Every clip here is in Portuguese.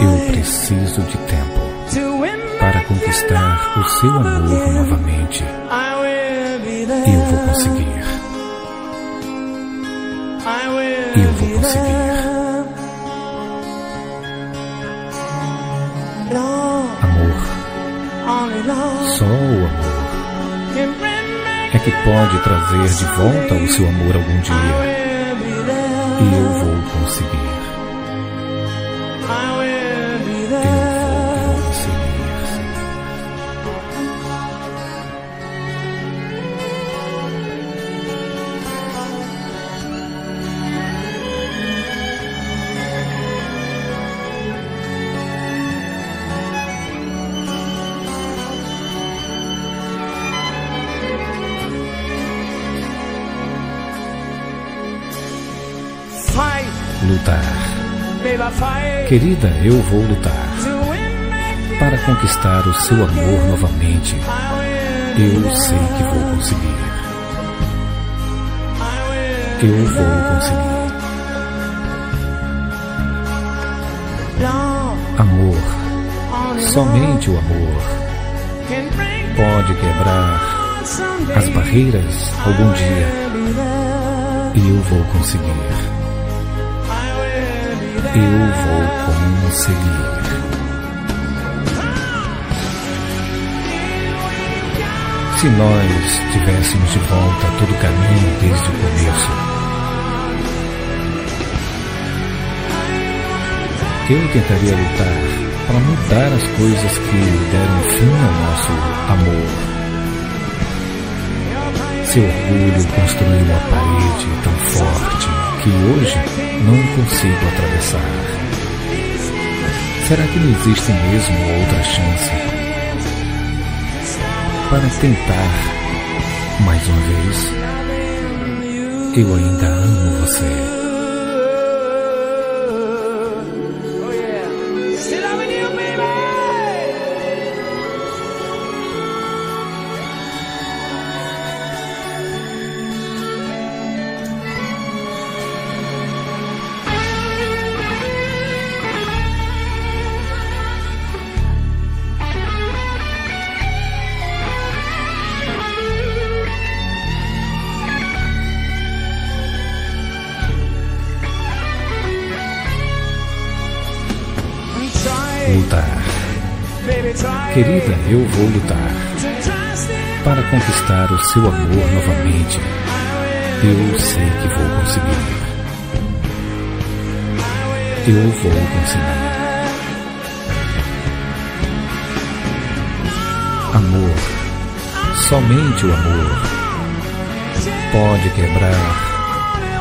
Eu preciso de tempo conquistar o seu amor novamente. Eu vou conseguir. Eu vou conseguir. Amor. Só o amor é que pode trazer de volta o seu amor algum dia. E eu vou conseguir. Lutar. Querida, eu vou lutar para conquistar o seu amor novamente. Eu sei que vou conseguir. Eu vou conseguir. Amor, somente o amor pode quebrar as barreiras algum dia. E eu vou conseguir eu vou conseguir. Se nós tivéssemos de volta todo o caminho desde o começo, eu tentaria lutar para mudar as coisas que deram fim ao nosso amor. Seu orgulho construiu uma parede tão forte que hoje não consigo atravessar. Será que não existe mesmo outra chance? Para tentar mais uma vez, eu ainda amo você. Eu vou lutar para conquistar o seu amor novamente. Eu sei que vou conseguir. Eu vou conseguir. Amor, somente o amor pode quebrar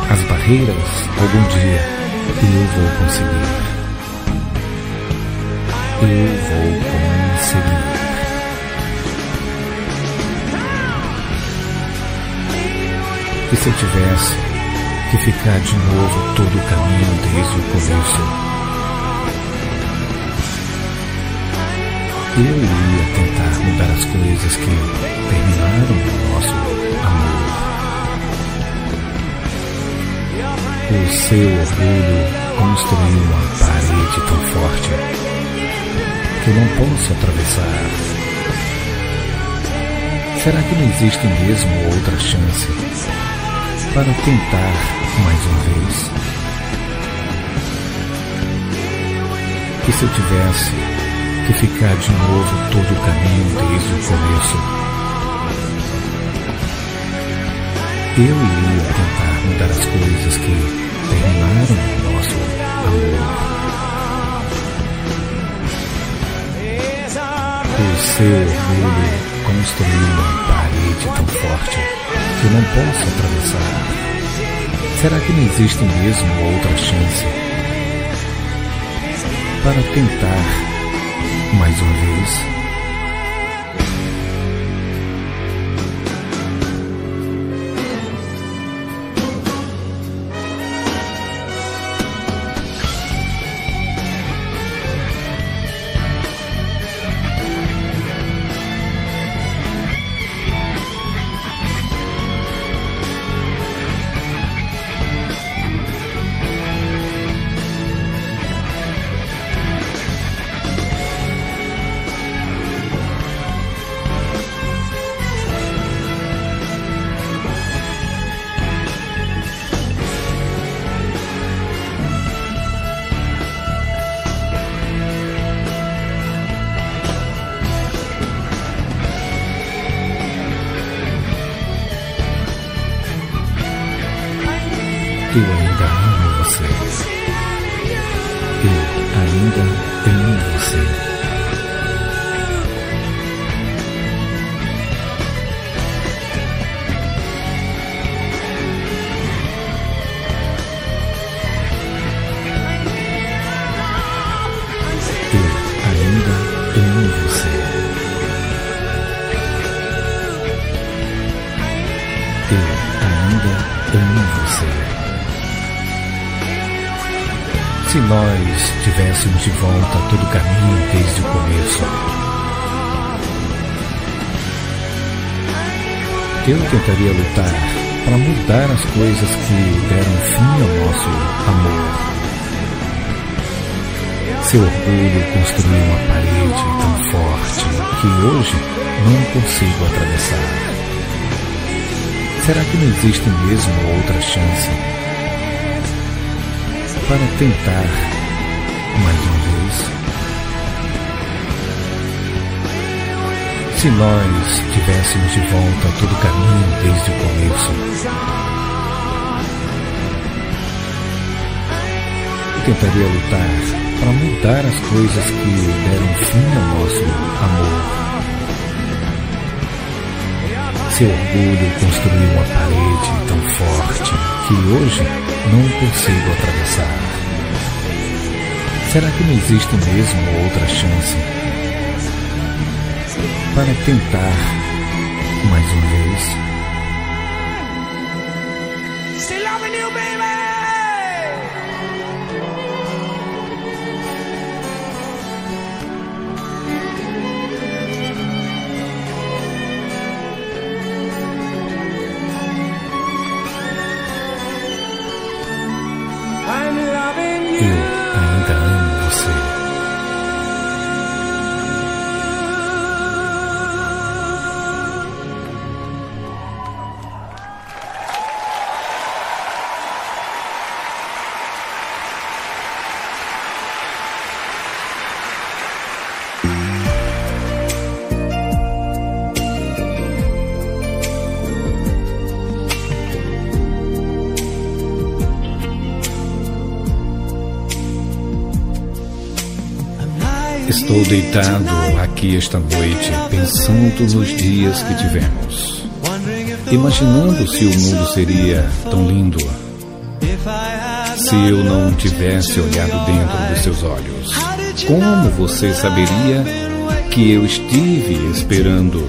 as barreiras algum dia eu vou conseguir. Eu vou conseguir E se eu tivesse que ficar de novo todo o caminho desde o começo? Eu iria tentar mudar as coisas que terminaram o nosso amor. O seu orgulho construiu uma parede tão forte que eu não posso atravessar? Será que não existe mesmo outra chance para tentar mais uma vez? E se eu tivesse que ficar de novo todo o caminho desde o começo? Eu iria tentar mudar as coisas que terminaram o nosso amor. O seu orgulho construiu uma parede tão forte que não posso atravessar. Será que não existe mesmo outra chance para tentar mais uma vez? Tivéssemos de volta todo o caminho desde o começo, eu tentaria lutar para mudar as coisas que deram fim ao nosso amor. Seu orgulho construiu uma parede tão forte que hoje não consigo atravessar. Será que não existe mesmo outra chance para tentar mais uma vez. Se nós tivéssemos de volta todo o caminho desde o começo, eu tentaria lutar para mudar as coisas que deram fim ao nosso amor. Seu orgulho construiu uma parede tão forte que hoje não consigo atravessar. Será que não existe mesmo outra chance para tentar mais uma vez? Estou deitado aqui esta noite pensando nos dias que tivemos, imaginando se o mundo seria tão lindo se eu não tivesse olhado dentro dos seus olhos. Como você saberia que eu estive esperando?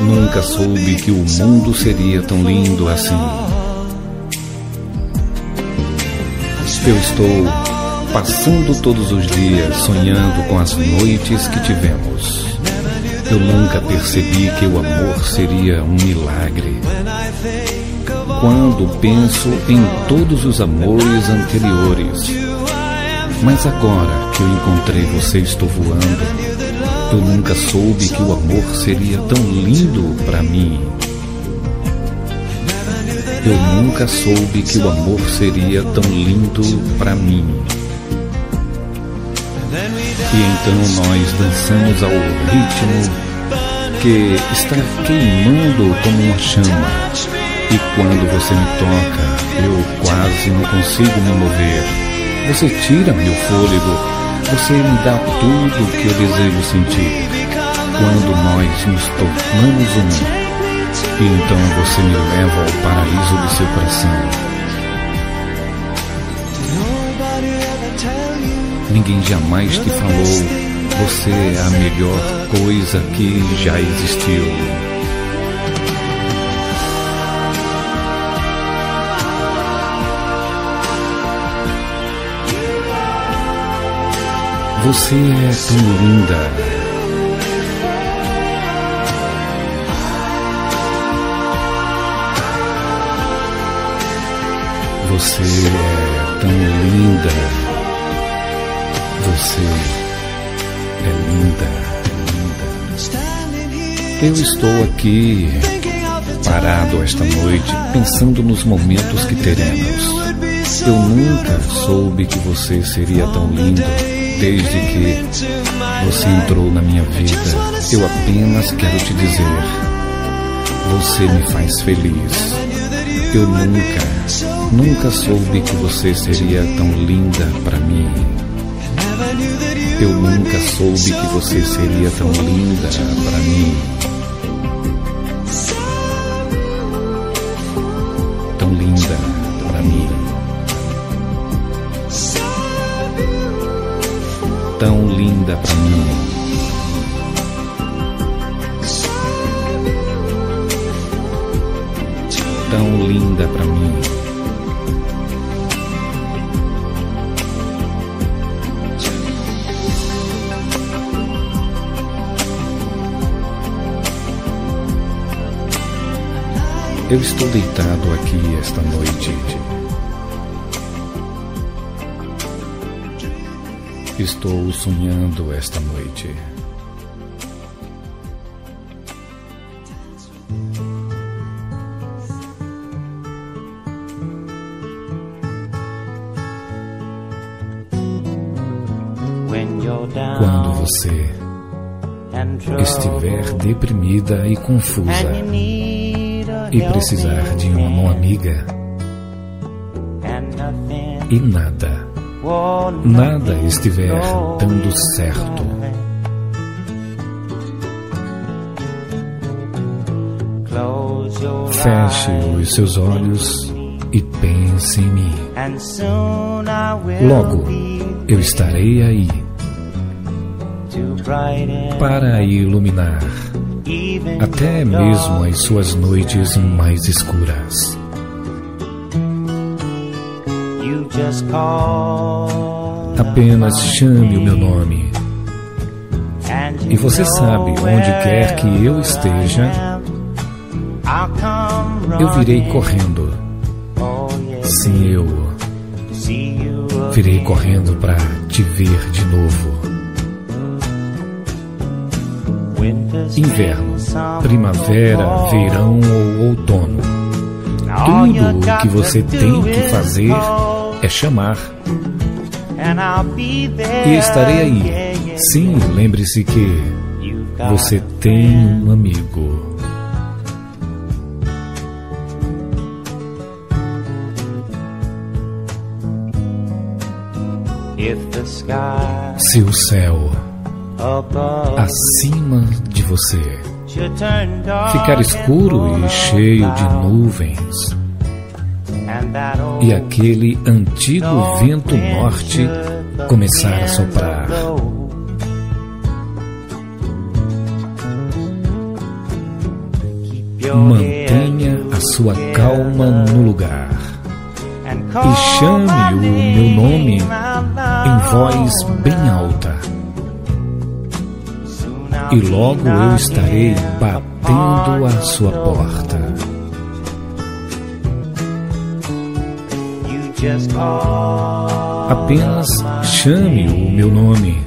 Nunca soube que o mundo seria tão lindo assim. Eu estou passando todos os dias sonhando com as noites que tivemos. Eu nunca percebi que o amor seria um milagre. Quando penso em todos os amores anteriores, mas agora que eu encontrei você, estou voando. Eu nunca soube que o amor seria tão lindo para mim. Eu nunca soube que o amor seria tão lindo para mim. E então nós dançamos ao ritmo que está queimando como uma chama. E quando você me toca, eu quase não consigo me mover. Você tira meu fôlego, você me dá tudo que eu desejo sentir. Quando nós nos tornamos um, e então você me leva ao paraíso do seu coração. Ninguém jamais te falou, você é a melhor coisa que já existiu. Você é tão linda. Você é tão linda. Você é linda, linda. Eu estou aqui parado esta noite pensando nos momentos que teremos. Eu nunca soube que você seria tão lindo desde que você entrou na minha vida. Eu apenas quero te dizer: você me faz feliz. Eu nunca, nunca soube que você seria tão linda para mim. Eu nunca soube que você seria tão linda para mim. Tão linda para mim. Tão linda para mim. tão linda para mim. Eu estou deitado aqui esta noite. Estou sonhando esta noite. Quando você estiver deprimida e confusa e precisar de uma mão amiga? E nada, nada estiver dando certo, feche os seus olhos e pense em mim. Logo eu estarei aí para iluminar até mesmo as suas noites mais escuras. Apenas chame o meu nome. E você sabe, onde quer que eu esteja, eu virei correndo. Sim, eu virei correndo para te ver de novo. Inverno, primavera, verão ou outono. Tudo o que você tem que fazer é chamar. E estarei aí. Sim, lembre-se que você tem um amigo. Se o céu acima de você. Ficar escuro e cheio de nuvens, e aquele antigo vento norte começar a soprar. Mantenha a sua calma no lugar. E chame o meu nome em voz bem alta e logo eu estarei batendo a sua porta. Apenas chame o meu nome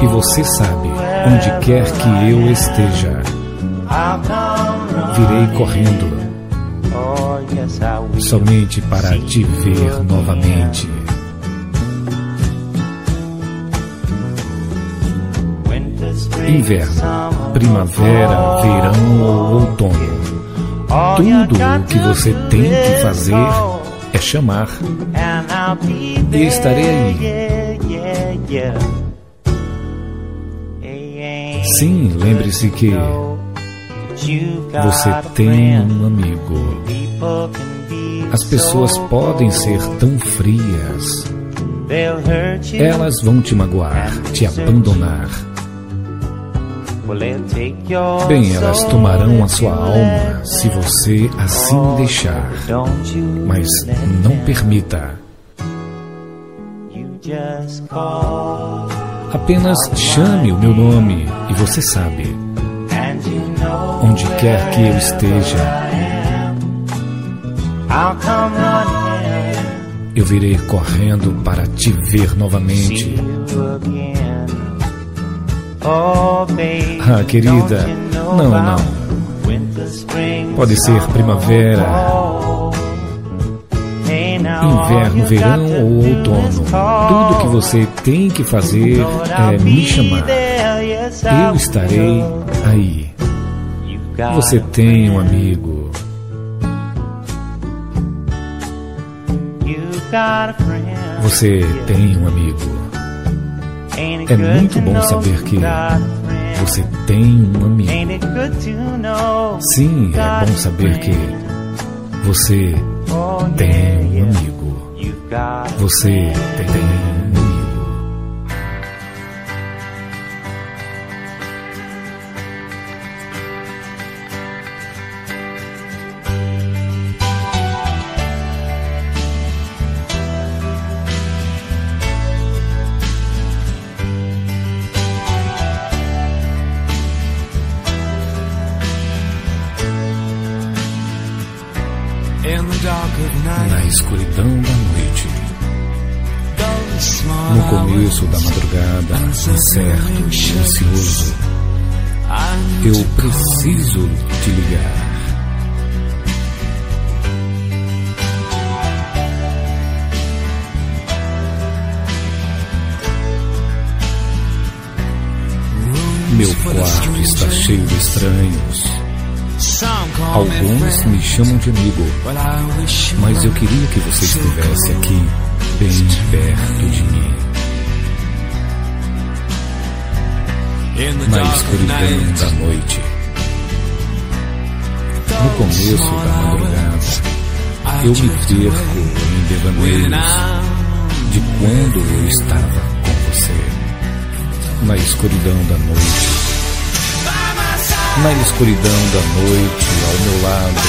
e você sabe, onde quer que eu esteja, virei correndo somente para te ver novamente. Inverno, primavera, verão ou outono. Tudo o que você tem que fazer é chamar. E estarei aí. Sim, lembre-se que você tem um amigo. As pessoas podem ser tão frias. Elas vão te magoar, te abandonar Bem, elas tomarão a sua alma se você assim deixar. Mas não permita. Apenas chame o meu nome e você sabe. Onde quer que eu esteja, eu virei correndo para te ver novamente. Ah, querida, não, não. Pode ser primavera, inverno, verão ou outono. Tudo que você tem que fazer é me chamar. Eu estarei aí. Você tem um amigo. Você tem um amigo. É muito bom saber que você tem um amigo. Sim, é bom saber que você tem um amigo. Você tem um amigo. Incerto e ansioso, eu preciso te ligar. Meu quarto está cheio de estranhos. Alguns me chamam de amigo, mas eu queria que você estivesse aqui, bem perto de mim. Na escuridão da noite, no começo da madrugada, eu me perco em devaneios de quando eu estava com você. Na escuridão da noite, na escuridão da noite ao meu lado,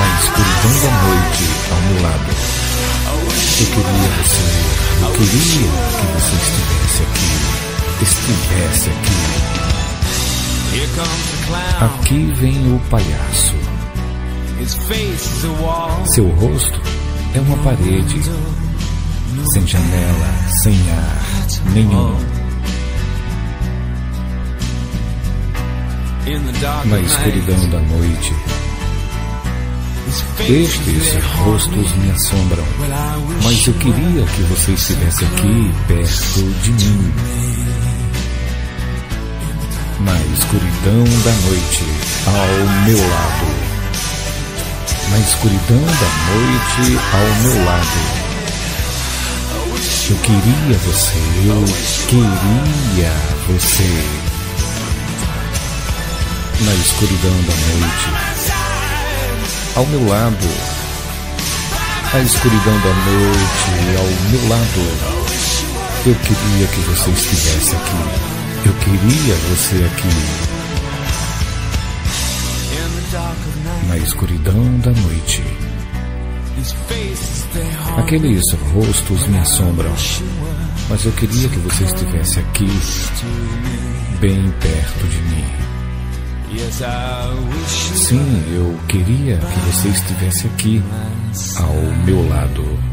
na escuridão da noite ao meu lado. Eu queria você, eu queria que você estivesse aqui, estivesse aqui. Aqui vem o palhaço. Seu rosto é uma parede, sem janela, sem ar nenhum. na escuridão da noite. Estes rostos me assombram, mas eu queria que você estivesse aqui perto de mim. Na escuridão da noite, ao meu lado. Na escuridão da noite, ao meu lado. Eu queria você, eu queria você na escuridão da noite. Ao meu lado, a escuridão da noite ao meu lado. Eu queria que você estivesse aqui. Queria você aqui. Na escuridão da noite. Aqueles rostos me assombram, mas eu queria que você estivesse aqui, bem perto de mim. Sim, eu queria que você estivesse aqui, ao meu lado.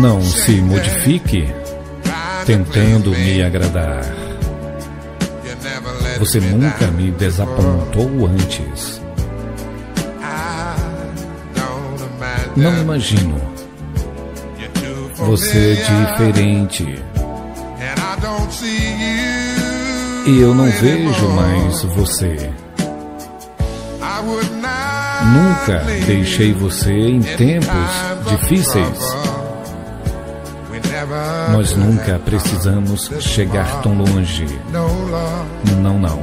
Não se modifique tentando me agradar. Você nunca me desapontou antes. Não imagino. Você diferente. E eu não vejo mais você. Nunca deixei você em tempos difíceis. Nós nunca precisamos chegar tão longe. Não, não.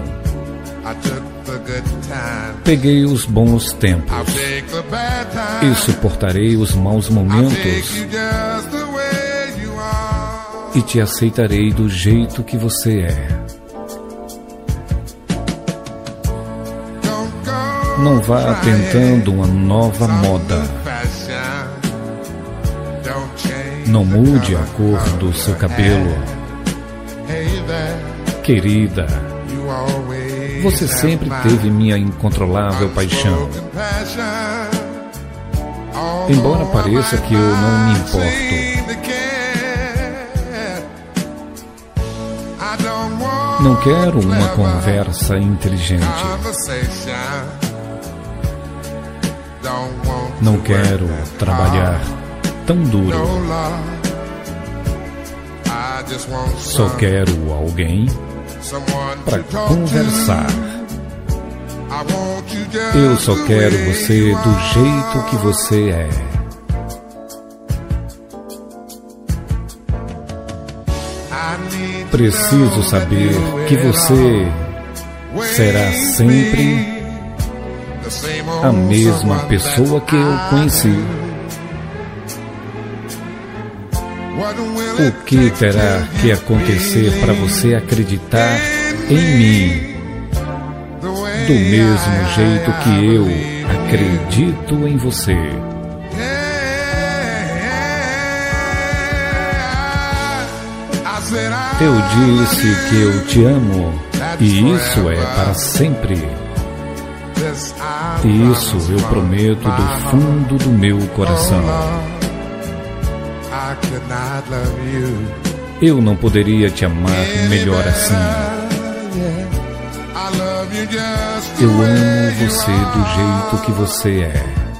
Peguei os bons tempos e suportarei os maus momentos e te aceitarei do jeito que você é. Não vá tentando uma nova moda. Não mude a cor do seu cabelo. Querida, você sempre teve minha incontrolável paixão. Embora pareça que eu não me importo. Não quero uma conversa inteligente. Não quero trabalhar tão duro. Só quero alguém para conversar. Eu só quero você do jeito que você é. Preciso saber que você será sempre a mesma pessoa que eu conheci. O que terá que acontecer para você acreditar em mim? Do mesmo jeito que eu acredito em você. Eu disse que eu te amo e isso é para sempre. Isso eu prometo do fundo do meu coração. Eu não poderia te amar melhor assim. Eu amo você do jeito que você é.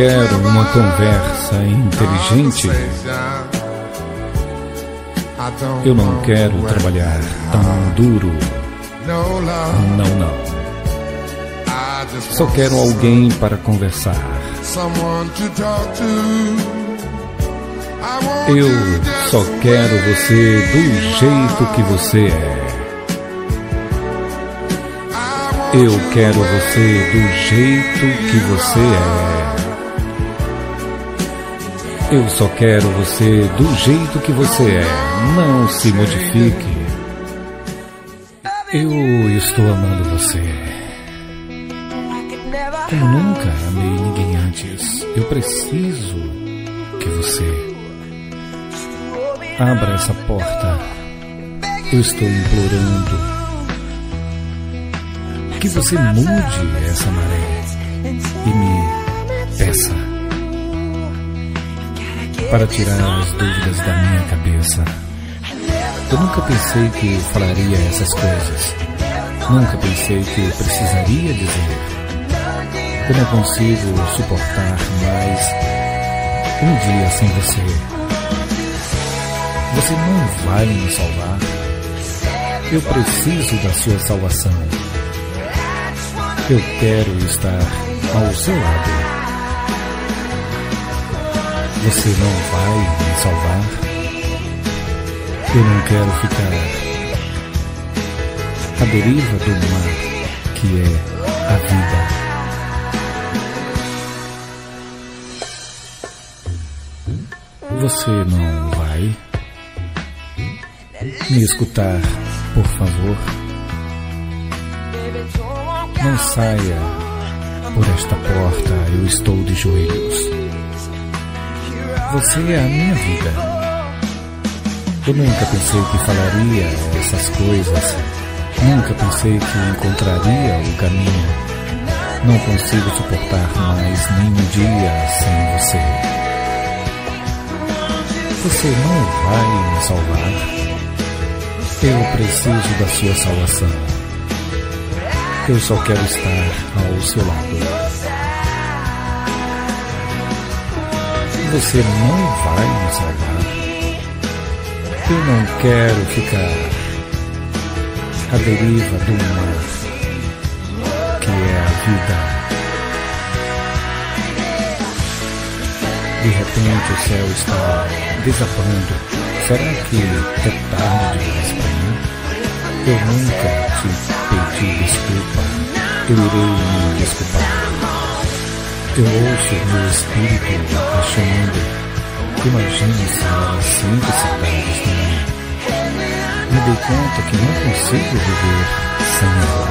Quero uma conversa inteligente. Eu não quero trabalhar tão duro. Não, não. Só quero alguém para conversar. Eu só quero você do jeito que você é. Eu quero você do jeito que você é. Eu só quero você do jeito que você é. Não se modifique. Eu estou amando você. Como nunca amei ninguém antes. Eu preciso que você abra essa porta. Eu estou implorando que você mude essa maré e me peça para tirar as dúvidas da minha cabeça. Eu nunca pensei que falaria essas coisas. Nunca pensei que precisaria dizer. Eu não consigo suportar mais um dia sem você. Você não vai me salvar. Eu preciso da sua salvação. Eu quero estar ao seu lado. Você não vai me salvar. Eu não quero ficar à deriva do mar que é a vida. Você não vai me escutar, por favor? Não saia por esta porta, eu estou de joelhos. Você é a minha vida. Eu nunca pensei que falaria essas coisas. Nunca pensei que encontraria o caminho. Não consigo suportar mais nenhum dia sem você. Você não vai me salvar. Eu preciso da sua salvação. Eu só quero estar ao seu lado. Você não vai me salvar. Eu não quero ficar à deriva do mar, que é a vida. De repente o céu está desabando. Será que é tarde demais para mim? Eu nunca te pedir desculpa, eu irei me desculpar eu ouço meu espírito me chamando, imagine se elas sempre separadas de mim. Me dei conta que não consigo viver sem amor.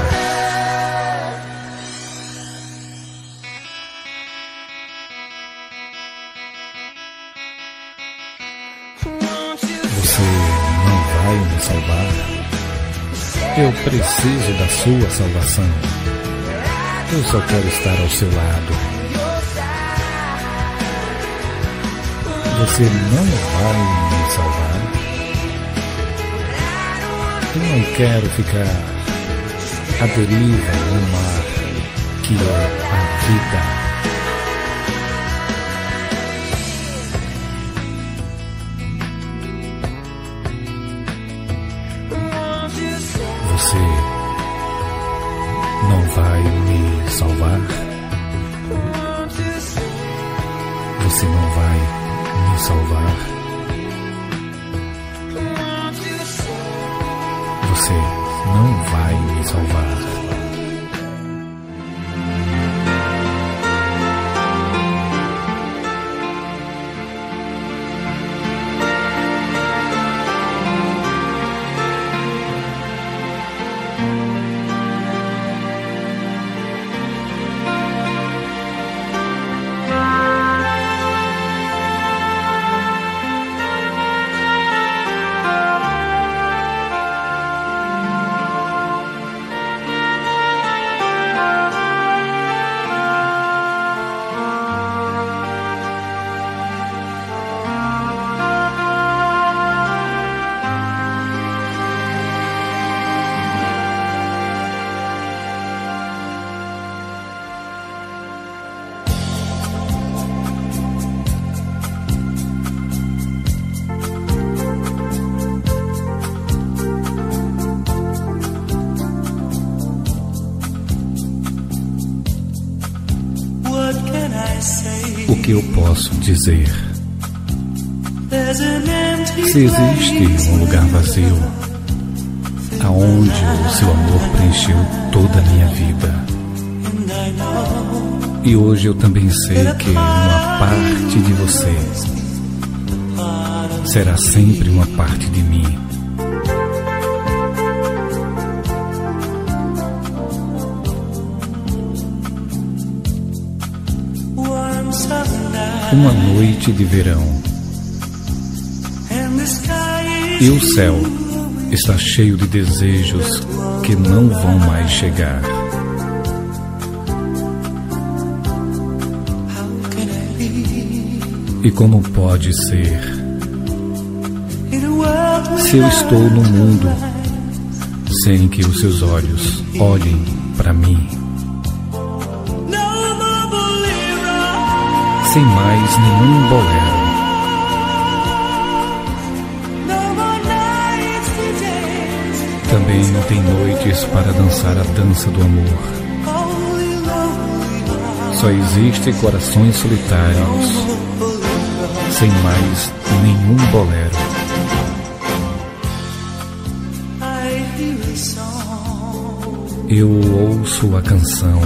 Você não vai me salvar. Eu preciso da sua salvação. Eu só quero estar ao seu lado. Você não vai me salvar. Eu não quero ficar à deriva no mar que é a vida. vai me salvar? Você não vai me salvar? Você não vai me salvar? Que eu posso dizer? Se existe um lugar vazio, aonde o seu amor preencheu toda a minha vida. E hoje eu também sei que uma parte de você será sempre uma parte de mim. Uma noite de verão. E o céu está cheio de desejos que não vão mais chegar. E como pode ser? Se eu estou no mundo sem que os seus olhos olhem para mim. Sem mais nenhum bolero. Também não tem noites para dançar a dança do amor. Só existem corações solitários, sem mais nenhum bolero. Eu ouço a canção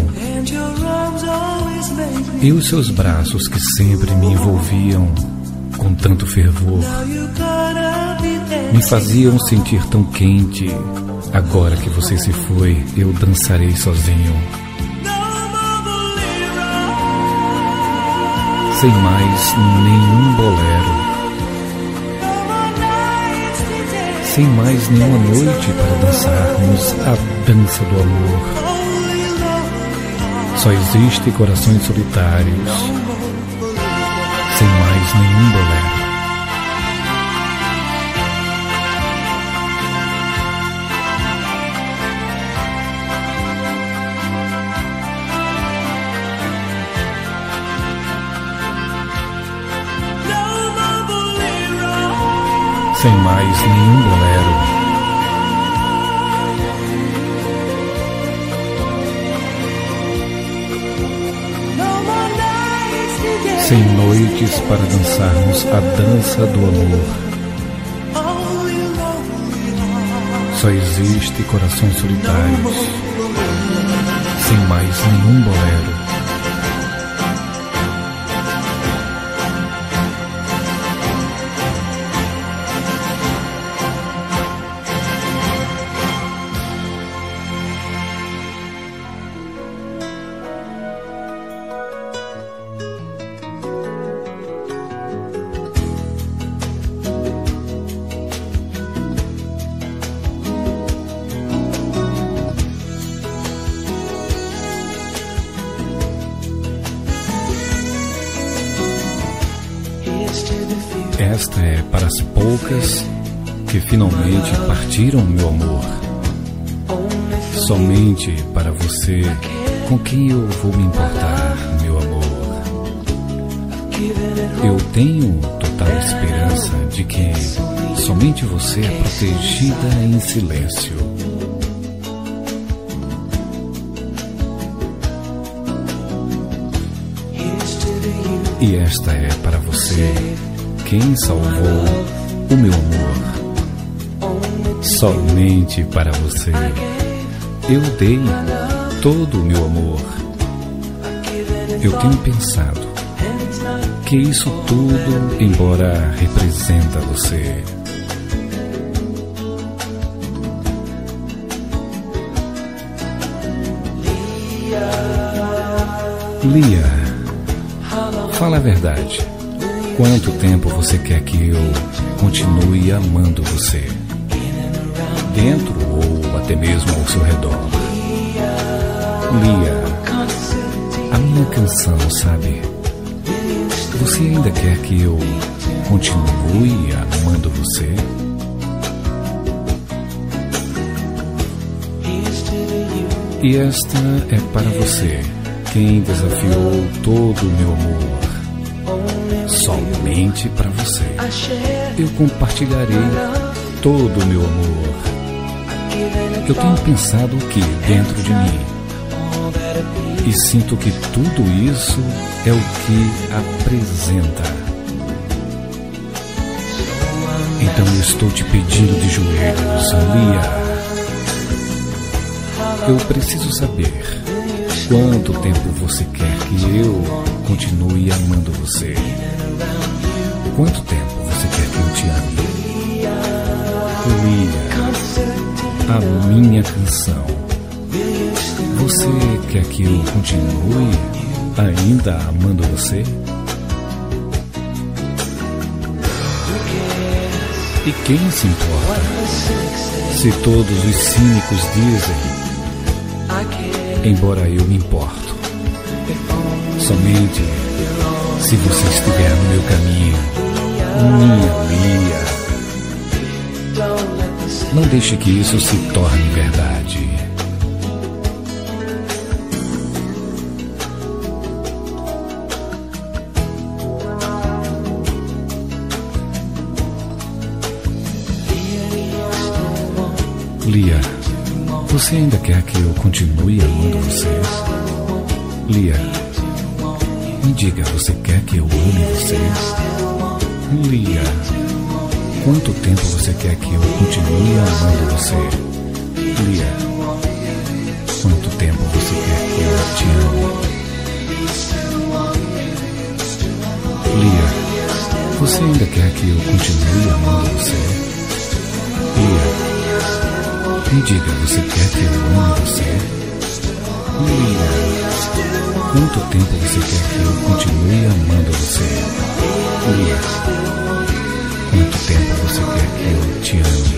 e os seus braços que sempre me envolviam com tanto fervor me faziam sentir tão quente. Agora que você se foi, eu dançarei sozinho. Sem mais nenhum bolero. Sem mais nenhuma noite para dançarmos a dança do amor. Só existe corações solitários, sem mais nenhum bolero. Sem mais nenhum bolero. Sem noites para dançarmos a dança do amor. Só existe corações solitários, sem mais nenhum bolero. Somente para você com quem eu vou me importar, meu amor. Eu tenho total esperança de que somente você é protegida em silêncio. E esta é para você quem salvou o meu amor. Somente para você eu dei todo o meu amor. Eu tenho pensado que isso tudo, embora representa você, Lia, fala a verdade. Quanto tempo você quer que eu continue amando você? Dentro até mesmo ao seu redor? Lia, a minha canção, sabe? Você ainda quer que eu continue amando você? E esta é para você, quem desafiou todo o meu amor. Somente para você. Eu compartilharei todo o meu amor. Eu tenho pensado que dentro de mim e sinto que tudo isso é o que apresenta. Então eu estou te pedindo de joelhos, Lia. Eu preciso saber quanto tempo você quer que eu continue amando você. Quanto tempo você quer que eu te ame? Lia, a minha canção. Você quer que eu continue ainda amando você? E quem se importa se todos os cínicos dizem embora eu me importo. Somente se você estiver no meu caminho, minha Lia. Não deixe que isso se torne verdade. Lia. Você ainda quer que eu continue amando você? Lia, me diga, você quer que eu ame você? Lia, quanto tempo você quer que eu continue amando você? Lia, quanto tempo você quer que eu te ame? Lia, você ainda quer que eu continue amando você? Lia, me diga, você quer que eu ame você? Lia, quanto tempo você quer que eu continue amando você? Lia, quanto tempo você quer que eu te ame?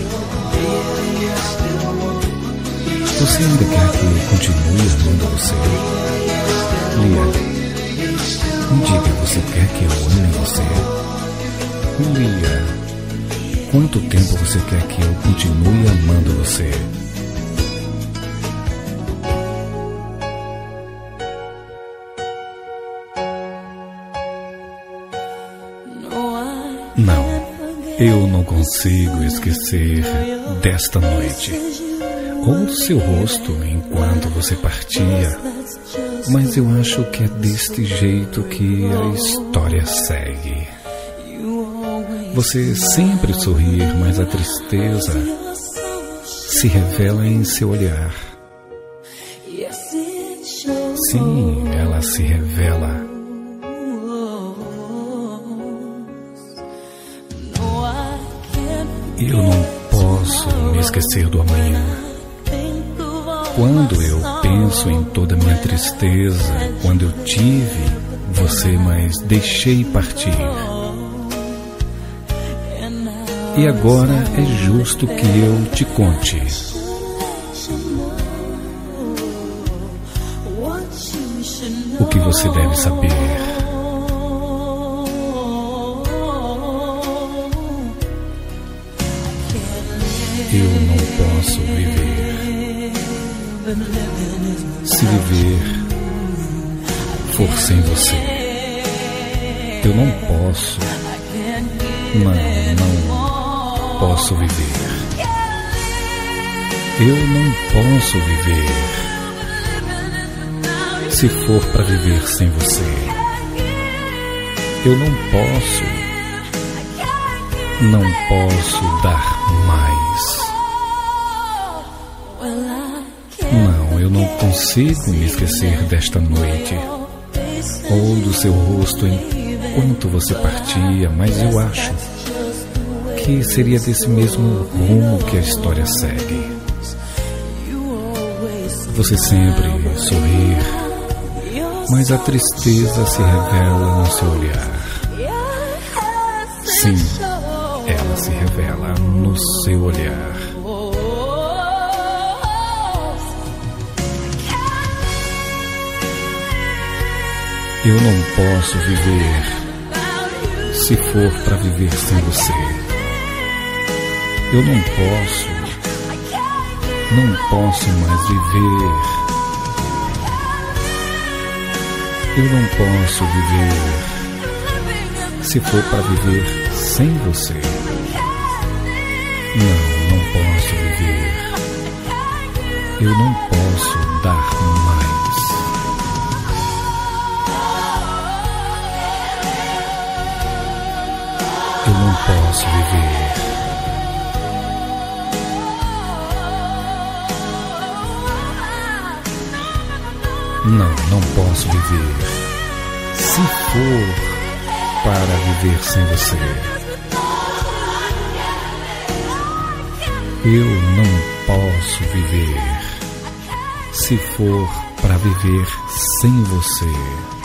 Você ainda quer que eu continue amando você? Lia, me diga, você quer que eu ame você? Lia, Quanto tempo você quer que eu continue amando você? Eu não consigo esquecer desta noite ou seu rosto enquanto você partia, mas eu acho que é deste jeito que a história segue. Você sempre sorrir, mas a tristeza se revela em seu olhar. Sim, ela se revela. Eu não posso me esquecer do amanhã. Quando eu penso em toda a minha tristeza, quando eu tive você, mas deixei partir. E agora é justo que eu te conte. O que você deve saber. Eu não posso viver. Se viver for sem você, eu não posso. Não, não posso viver. Eu não posso viver. Se for para viver sem você, eu não posso não posso dar eu não consigo me esquecer desta noite ou do seu rosto enquanto você partia, mas eu acho que seria desse mesmo rumo que a história segue. Você sempre sorrir, mas a tristeza se revela no seu olhar. Sim, ela se revela no seu olhar. Eu não posso viver se for para viver sem você. Eu não posso, não posso mais viver. Eu não posso viver se for para viver sem você. Não, não posso viver. Eu não Não, não posso viver. Se for para viver sem você. Eu não posso viver se for para viver sem você.